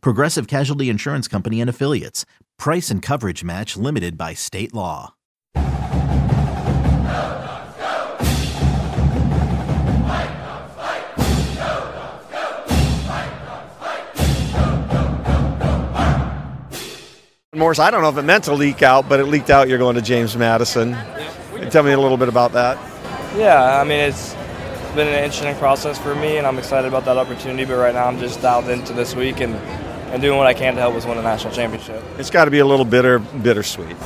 Progressive Casualty Insurance Company and Affiliates. Price and coverage match limited by state law. Morris, I don't know if it meant to leak out, but it leaked out you're going to James Madison. Tell me a little bit about that. Yeah, I mean, it's been an interesting process for me, and I'm excited about that opportunity. But right now, I'm just dialed into this week and, and doing what I can to help us win a national championship. It's got to be a little bitter, bittersweet.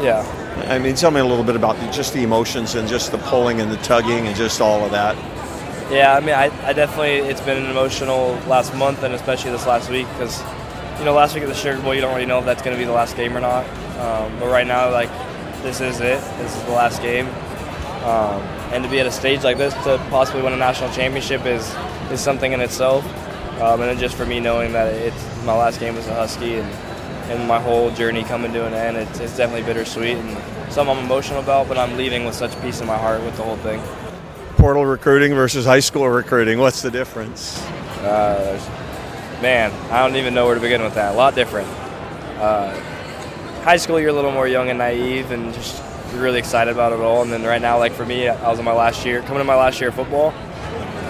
Yeah. I mean, tell me a little bit about just the emotions and just the pulling and the tugging and just all of that. Yeah, I mean, I, I definitely, it's been an emotional last month and especially this last week because, you know, last week at the Sugar Bowl, you don't really know if that's going to be the last game or not. Um, but right now, like, this is it. This is the last game. Um, and to be at a stage like this to possibly win a national championship is is something in itself. Um, and then just for me knowing that it's my last game as a Husky and, and my whole journey coming to an end, it's, it's definitely bittersweet and something I'm emotional about. But I'm leaving with such peace in my heart with the whole thing. Portal recruiting versus high school recruiting. What's the difference? Uh, man, I don't even know where to begin with that. A lot different. Uh, high school, you're a little more young and naive and just really excited about it all. And then right now, like for me, I was in my last year, coming to my last year of football.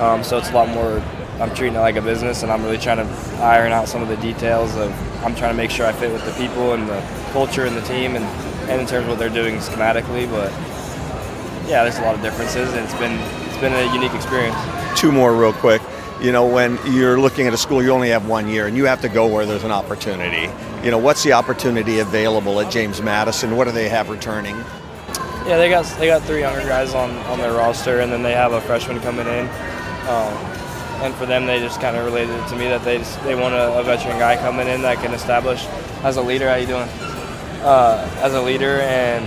Um, so it's a lot more. I'm treating it like a business, and I'm really trying to iron out some of the details of. I'm trying to make sure I fit with the people and the culture and the team, and, and in terms of what they're doing schematically. But yeah, there's a lot of differences, and it's been it's been a unique experience. Two more, real quick. You know, when you're looking at a school, you only have one year, and you have to go where there's an opportunity. You know, what's the opportunity available at James Madison? What do they have returning? Yeah, they got they got three younger guys on, on their roster, and then they have a freshman coming in. Um, and for them, they just kind of related it to me that they just, they want a, a, veteran guy coming in that can establish as a leader. How you doing? Uh, as a leader, and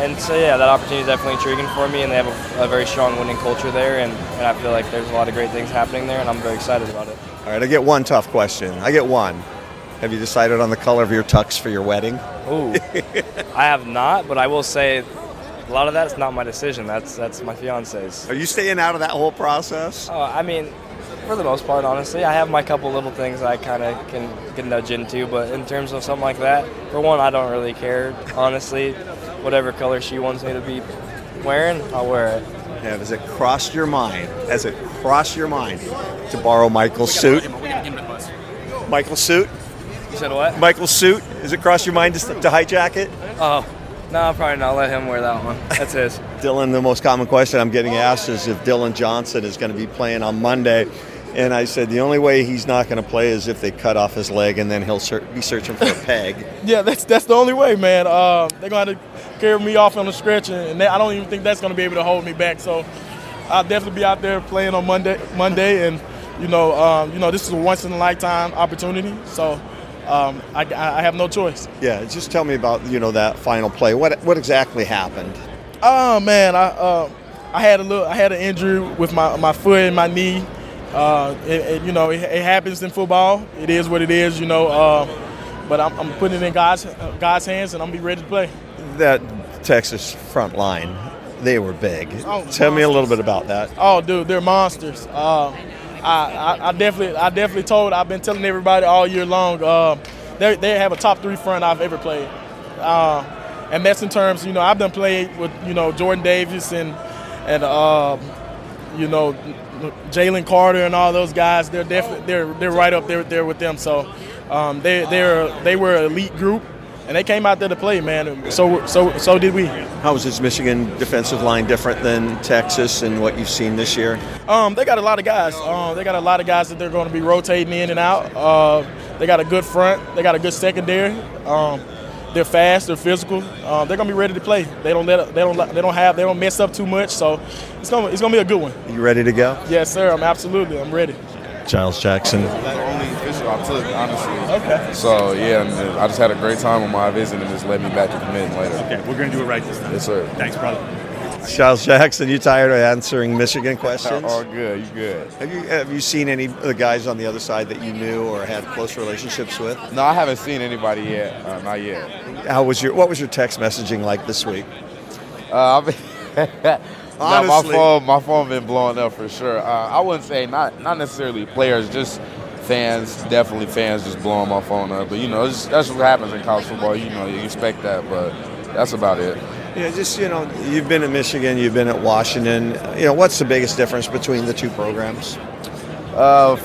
and so yeah, that opportunity is definitely intriguing for me, and they have a, a very strong winning culture there, and, and I feel like there's a lot of great things happening there, and I'm very excited about it. All right, I get one tough question. I get one. Have you decided on the color of your tux for your wedding? Ooh, I have not, but I will say a lot of that's not my decision. That's that's my fiance's. Are you staying out of that whole process? Uh, I mean, for the most part, honestly, I have my couple little things I kind of can can nudge into. But in terms of something like that, for one, I don't really care. Honestly, whatever color she wants me to be wearing, I'll wear it. Yeah, has it crossed your mind? Has it crossed your mind to borrow Michael's suit? Michael's suit? You said what? Michael's suit? Has it crossed your mind to, to hijack it? Oh, no, I'll probably not let him wear that one. That's his. Dillon, the most common question I'm getting asked is if Dillon Johnson is going to be playing on Monday. And I said the only way he's not going to play is if they cut off his leg, and then he'll ser- be searching for a peg. yeah, that's that's the only way, man. Uh, they're going to carry me off on the stretch, and they, I don't even think that's going to be able to hold me back. So I'll definitely be out there playing on Monday. Monday, and you know, um, you know, this is a once in a lifetime opportunity. So um, I, I, have no choice. Yeah, just tell me about you know that final play. What what exactly happened? Oh man, I uh, I had a little I had an injury with my my foot and my knee. Uh, it, it, you know, it, it, happens in football. It is what it is. You know, uh, but I'm, I'm, putting it in God's God's hands, and I'm gonna be ready to play. That Texas front line, they were big. Oh, tell monsters. me a little bit about that. Oh, dude, they're monsters. Uh, I, I, I, definitely, I definitely told. I've been telling everybody all year long. Uh, they, they have a top three front I've ever played, uh, and that's in terms. You know, I've done played with you know Jordan Davis and and uh, you know Jalen Carter and all those guys. They're definitely they're they're right up there there with them. So um, they they're they were an elite group and they came out there to play, man. So so so did we. How is this Michigan defensive line different than Texas and what you've seen this year? Um, they got a lot of guys. Um, they got a lot of guys that they're going to be rotating in and out. Uh, they got a good front. They got a good secondary. Um, they're fast. They're physical. Uh, they're gonna be ready to play. They don't let. They don't. They don't have. They don't mess up too much. So it's gonna. It's gonna be a good one. You ready to go? Yes, sir. I'm absolutely. I'm ready. Giles Jackson. The only official I took, honestly. Okay. So yeah, and I just had a great time on my visit, and just led me back to committing later. Okay, we're gonna do it right this time. Yes, sir. Thanks, brother. Giles Jackson, you tired of answering Michigan questions? All good. You good? Have you have you seen any of the guys on the other side that you knew or had close relationships with? No, I haven't seen anybody yet. Uh, not yet. How was your What was your text messaging like this week? Uh, I've Nah, my phone, my phone been blowing up for sure. Uh, I wouldn't say not not necessarily players, just fans. Definitely fans just blowing my phone up. But you know, it's, that's what happens in college football. You know, you expect that, but that's about it. Yeah, just you know, you've been at Michigan, you've been at Washington. You know, what's the biggest difference between the two programs? Uh,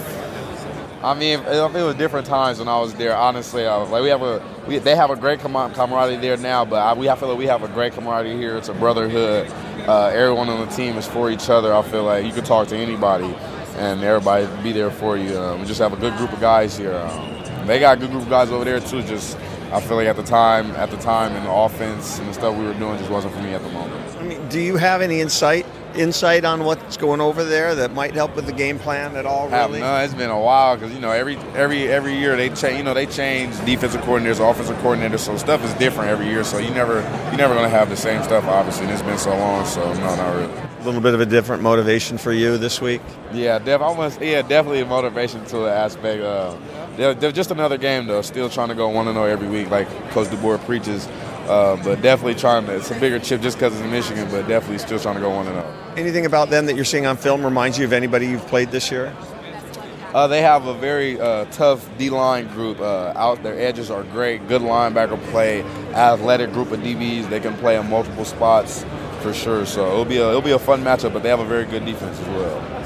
I mean, it, it was different times when I was there. Honestly, I was like we have a we, they have a great camaraderie there now, but I, we I feel like we have a great camaraderie here. It's a brotherhood. Uh, everyone on the team is for each other. I feel like you could talk to anybody, and everybody be there for you. Um, we just have a good group of guys here. Um, they got a good group of guys over there too. Just I feel like at the time, at the time, and the offense and the stuff we were doing just wasn't for me at the moment. I mean, do you have any insight insight on what's going over there that might help with the game plan at all? Really? none. It's been a while because you know every every every year they change. You know they change defensive coordinators, offensive coordinators. So stuff is different every year. So you never you're never gonna have the same stuff. Obviously, and it's been so long. So no, not really. A little bit of a different motivation for you this week. Yeah, def- almost. Yeah, definitely a motivation to the aspect. Uh, they're, they're just another game though. Still trying to go one to zero every week, like Coach DeBoer preaches. Uh, but definitely trying to. It's a bigger chip just because it's in Michigan, but definitely still trying to go one to zero. Anything about them that you're seeing on film reminds you of anybody you've played this year? Uh, they have a very uh, tough D-line group. Uh, out their edges are great. Good linebacker play. Athletic group of DBs. They can play in multiple spots for sure. So it'll be a it'll be a fun matchup. But they have a very good defense as well.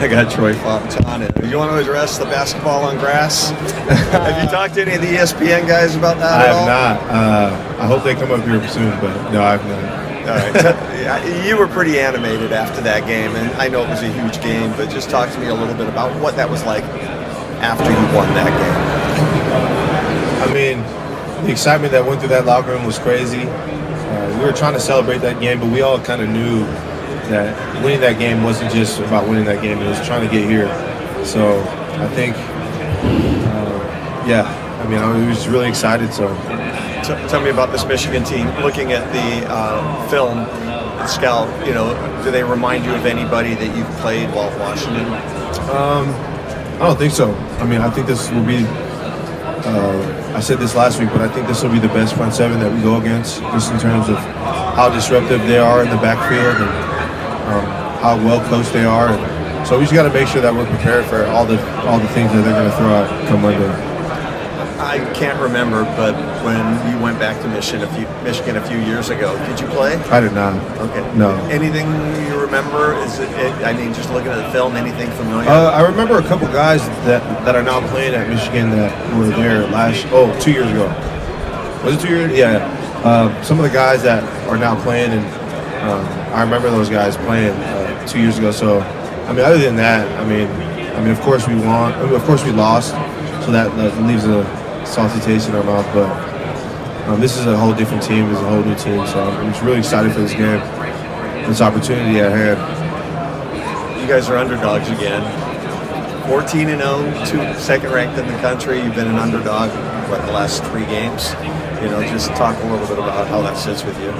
I got Troy Fautanu. You want to address the basketball on grass? have you talked to any of the ESPN guys about that I have all? not. Uh, I hope they come up here soon, but no, I have not. All right. You were pretty animated after that game, and I know it was a huge game, but just talk to me a little bit about what that was like after you won that game. I mean, the excitement that went through that locker room was crazy. Uh, we were trying to celebrate that game, but we all kind of knew that winning that game wasn't just about winning that game; it was trying to get here. So I think, uh, yeah, I mean, I was really excited. So T- tell me about this Michigan team. Looking at the uh, film, scout, you know, do they remind you of anybody that you've played while at Washington? I don't think so. I mean, I think this will be. Uh, I said this last week, but I think this will be the best front seven that we go against, just in terms of how disruptive they are in the backfield and um, how well coached they are. And so we just got to make sure that we're prepared for all the all the things that they're going to throw out come Monday. I can't remember, but when you went back to Michigan a few, Michigan a few years ago, did you play? I did not. Okay. No. Anything you remember? Is it, it? I mean, just looking at the film, anything familiar? Uh, I remember a couple guys that, that are now playing at Michigan that were there last oh two years ago. Was it two years? Yeah. Uh, some of the guys that are now playing, and um, I remember those guys playing uh, two years ago. So, I mean, other than that, I mean, I mean, of course we won. I mean, of course we lost, so that, that leaves a salty taste in our mouth. But um, this is a whole different team. It's a whole new team. So I'm just really excited for this game, this opportunity at hand. you guys are underdogs again. 14 and 0, two, second ranked in the country. You've been an underdog what the last three games. You know, just talk a little bit about how that sits with you.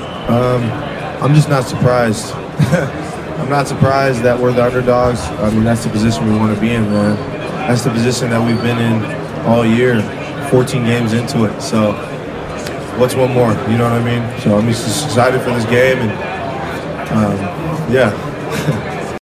I'm just not surprised. I'm not surprised that we're the underdogs. I mean, that's the position we want to be in, man. That's the position that we've been in all year, 14 games into it. So, what's one more? You know what I mean? So, I'm just excited for this game, and um, yeah.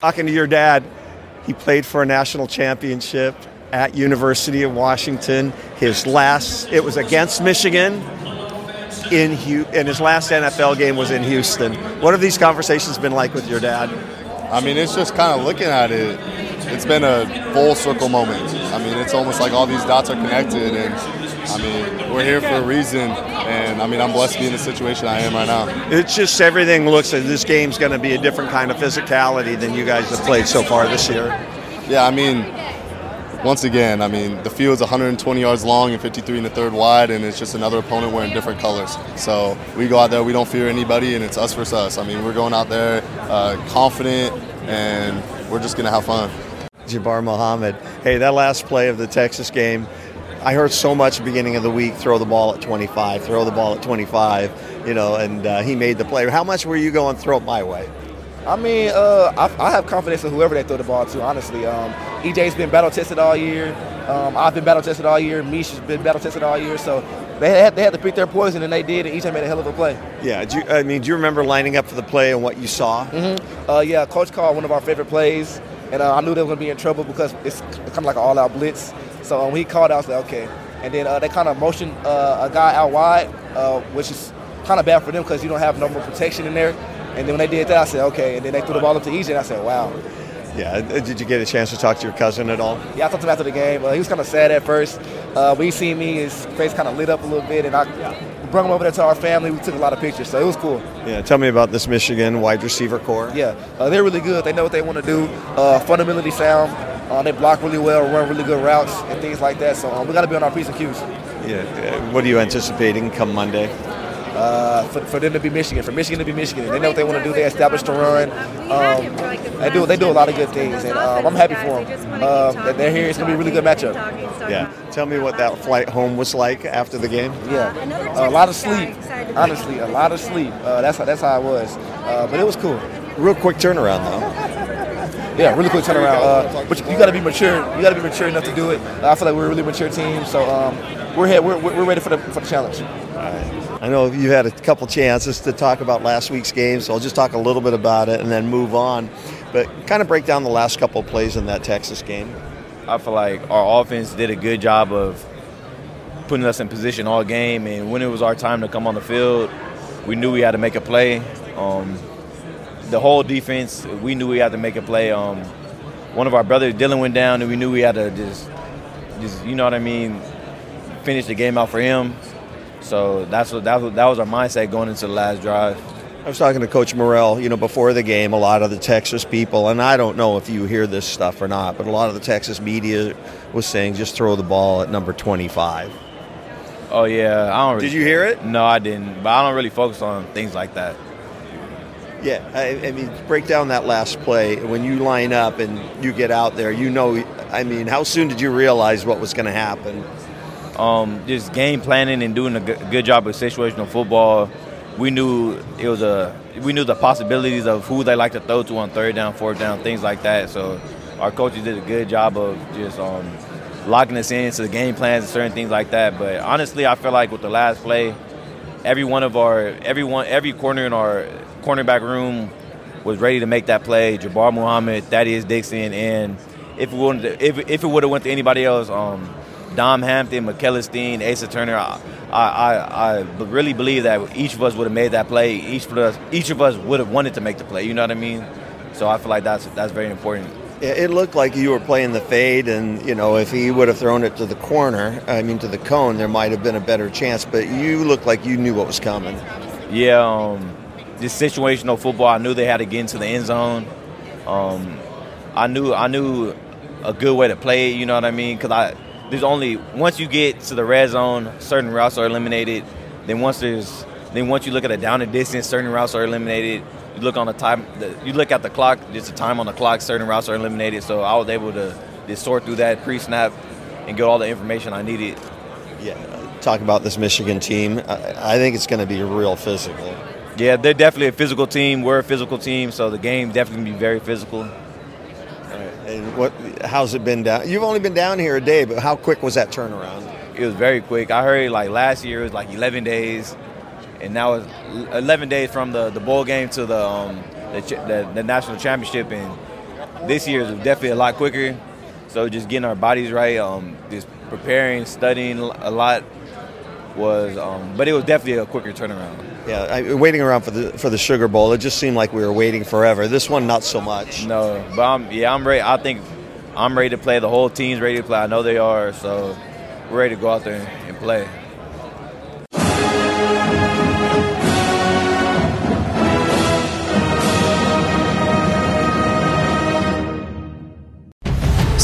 Talking to your dad, he played for a national championship at University of Washington. His last, it was against Michigan. In and his last NFL game was in Houston. What have these conversations been like with your dad? I mean, it's just kind of looking at it. It's been a full circle moment. I mean, it's almost like all these dots are connected, and I mean, we're here for a reason. And I mean, I'm blessed to be in the situation I am right now. It's just everything looks like this game's going to be a different kind of physicality than you guys have played so far this year. Yeah, I mean, once again, I mean, the field's 120 yards long and 53 in the third wide, and it's just another opponent wearing different colors. So we go out there, we don't fear anybody, and it's us versus us. I mean, we're going out there uh, confident, and we're just going to have fun. Jabbar Muhammad. Hey, that last play of the Texas game, I heard so much beginning of the week throw the ball at 25, throw the ball at 25, you know, and uh, he made the play. How much were you going throw it my way? I mean, uh, I, I, have confidence in whoever they throw the ball to, honestly. Um, EJ's been battle tested all year. Um, I've been battle tested all year. Mish has been battle tested all year. So they had, they had to pick their poison, and they did, and EJ made a hell of a play. Yeah, you, I mean, do you remember lining up for the play and what you saw? Mm-hmm. Uh, yeah, Coach called one of our favorite plays, and uh, I knew they were going to be in trouble because it's kind of like an all-out blitz. So um, when he called, I was like, okay. And then uh, they kind of motioned uh, a guy out wide, uh, which is kind of bad for them because you don't have no more protection in there. And then when they did that, I said, okay. And then they threw the ball up to EJ, and I said, wow. Yeah. Did you get a chance to talk to your cousin at all? Yeah, I talked to him after the game. Uh, he was kind of sad at first. Uh, when he seen me, his face kind of lit up a little bit, and I brought him over there to our family. We took a lot of pictures, so it was cool. Yeah. Tell me about this Michigan wide receiver core. Yeah, uh, they're really good. They know what they want to do. Uh, fundamentally sound. Uh, they block really well, run really good routes, and things like that. So um, we got to be on our p's and q's. Yeah. uh, What are you anticipating come Monday? uh, for, for them to be Michigan, for Michigan to be Michigan. They know what they want to do. They established the run. Um, they do they do a lot of good things, and um, I'm happy for them. Um, that they're here. It's gonna be a really good matchup. Yeah. Tell me what that flight home was like after the game. Yeah, a lot of sleep. Honestly, a lot of sleep. Uh, that's how, that's how it was. Uh, but it was cool. Real quick turnaround though. Yeah, really quick turnaround. Uh, but you got to be mature. You got to be mature enough to do it. I feel like we're a really mature team, so um, we're here. We're, we're ready for the for the challenge. I know you had a couple chances to talk about last week's game, so I'll just talk a little bit about it and then move on. But kind of break down the last couple of plays in that Texas game. I feel like our offense did a good job of putting us in position all game, and when it was our time to come on the field, we knew we had to make a play. Um, the whole defense, we knew we had to make a play. Um, one of our brothers, Dillon, went down, and we knew we had to just, just you know what I mean, finish the game out for him. So that's what that was, that was our mindset going into the last drive. I was talking to Coach Morrell, you know, before the game, a lot of the Texas people, and I don't know if you hear this stuff or not, but a lot of the Texas media was saying just throw the ball at number 25. Oh yeah, I don't. Really, Did you hear it? No, I didn't. But I don't really focus on things like that. Yeah, I, I mean, break down that last play. When you line up and you get out there, you know, I mean, how soon did you realize what was going to happen? Um, just game planning and doing a good, job of situational football. We knew it was a we knew the possibilities of who they like to throw to on third down, fourth down, things like that. So our coaches did a good job of just um, locking us in to the game plans and certain things like that. But honestly, I feel like with the last play, every one of our everyone every corner in our cornerback room was ready to make that play. Jabbar Muhammad, Thaddeus Dixon, and if it wouldn't if, if it would have went to anybody else, um, Dom Hampton, McKellisteen, Asa Turner, I, I, I really believe that each of us would have made that play. Each of us each of us would have wanted to make the play. You know what I mean? So I feel like that's that's very important. It looked like you were playing the fade, and you know, if he would have thrown it to the corner, I mean, to the cone, there might have been a better chance. But you looked like you knew what was coming. Yeah, um, this situational football, I knew they had to get into the end zone. Um, I knew I knew a good way to play it. You know what I mean? Because I there's only once you get to the red zone, certain routes are eliminated. Then once there's then once you look at a down and distance, certain routes are eliminated. You look on the time, the, you look at the clock, just the time on the clock, certain routes are eliminated. So I was able to just sort through that pre-snap and get all the information I needed. Yeah, talk about this Michigan team. I, I think it's going to be real physical. Yeah, they're definitely a physical team. We're a physical team, so the game definitely be very physical. And what? How's it been down? You've only been down here a day, but how quick was that turnaround? It was very quick. I heard like last year it was like 11 days, and now it's 11 days from the, the bowl game to the, um, the, the the national championship, and this year is definitely a lot quicker. So just getting our bodies right, um, just preparing, studying a lot was, um, but it was definitely a quicker turnaround. Yeah, I, waiting around for the for the Sugar Bowl, it just seemed like we were waiting forever. This one, not so much. No, but I'm yeah, I'm ready. I think I'm ready to play. The whole team's ready to play. I know they are, so we're ready to go out there and play.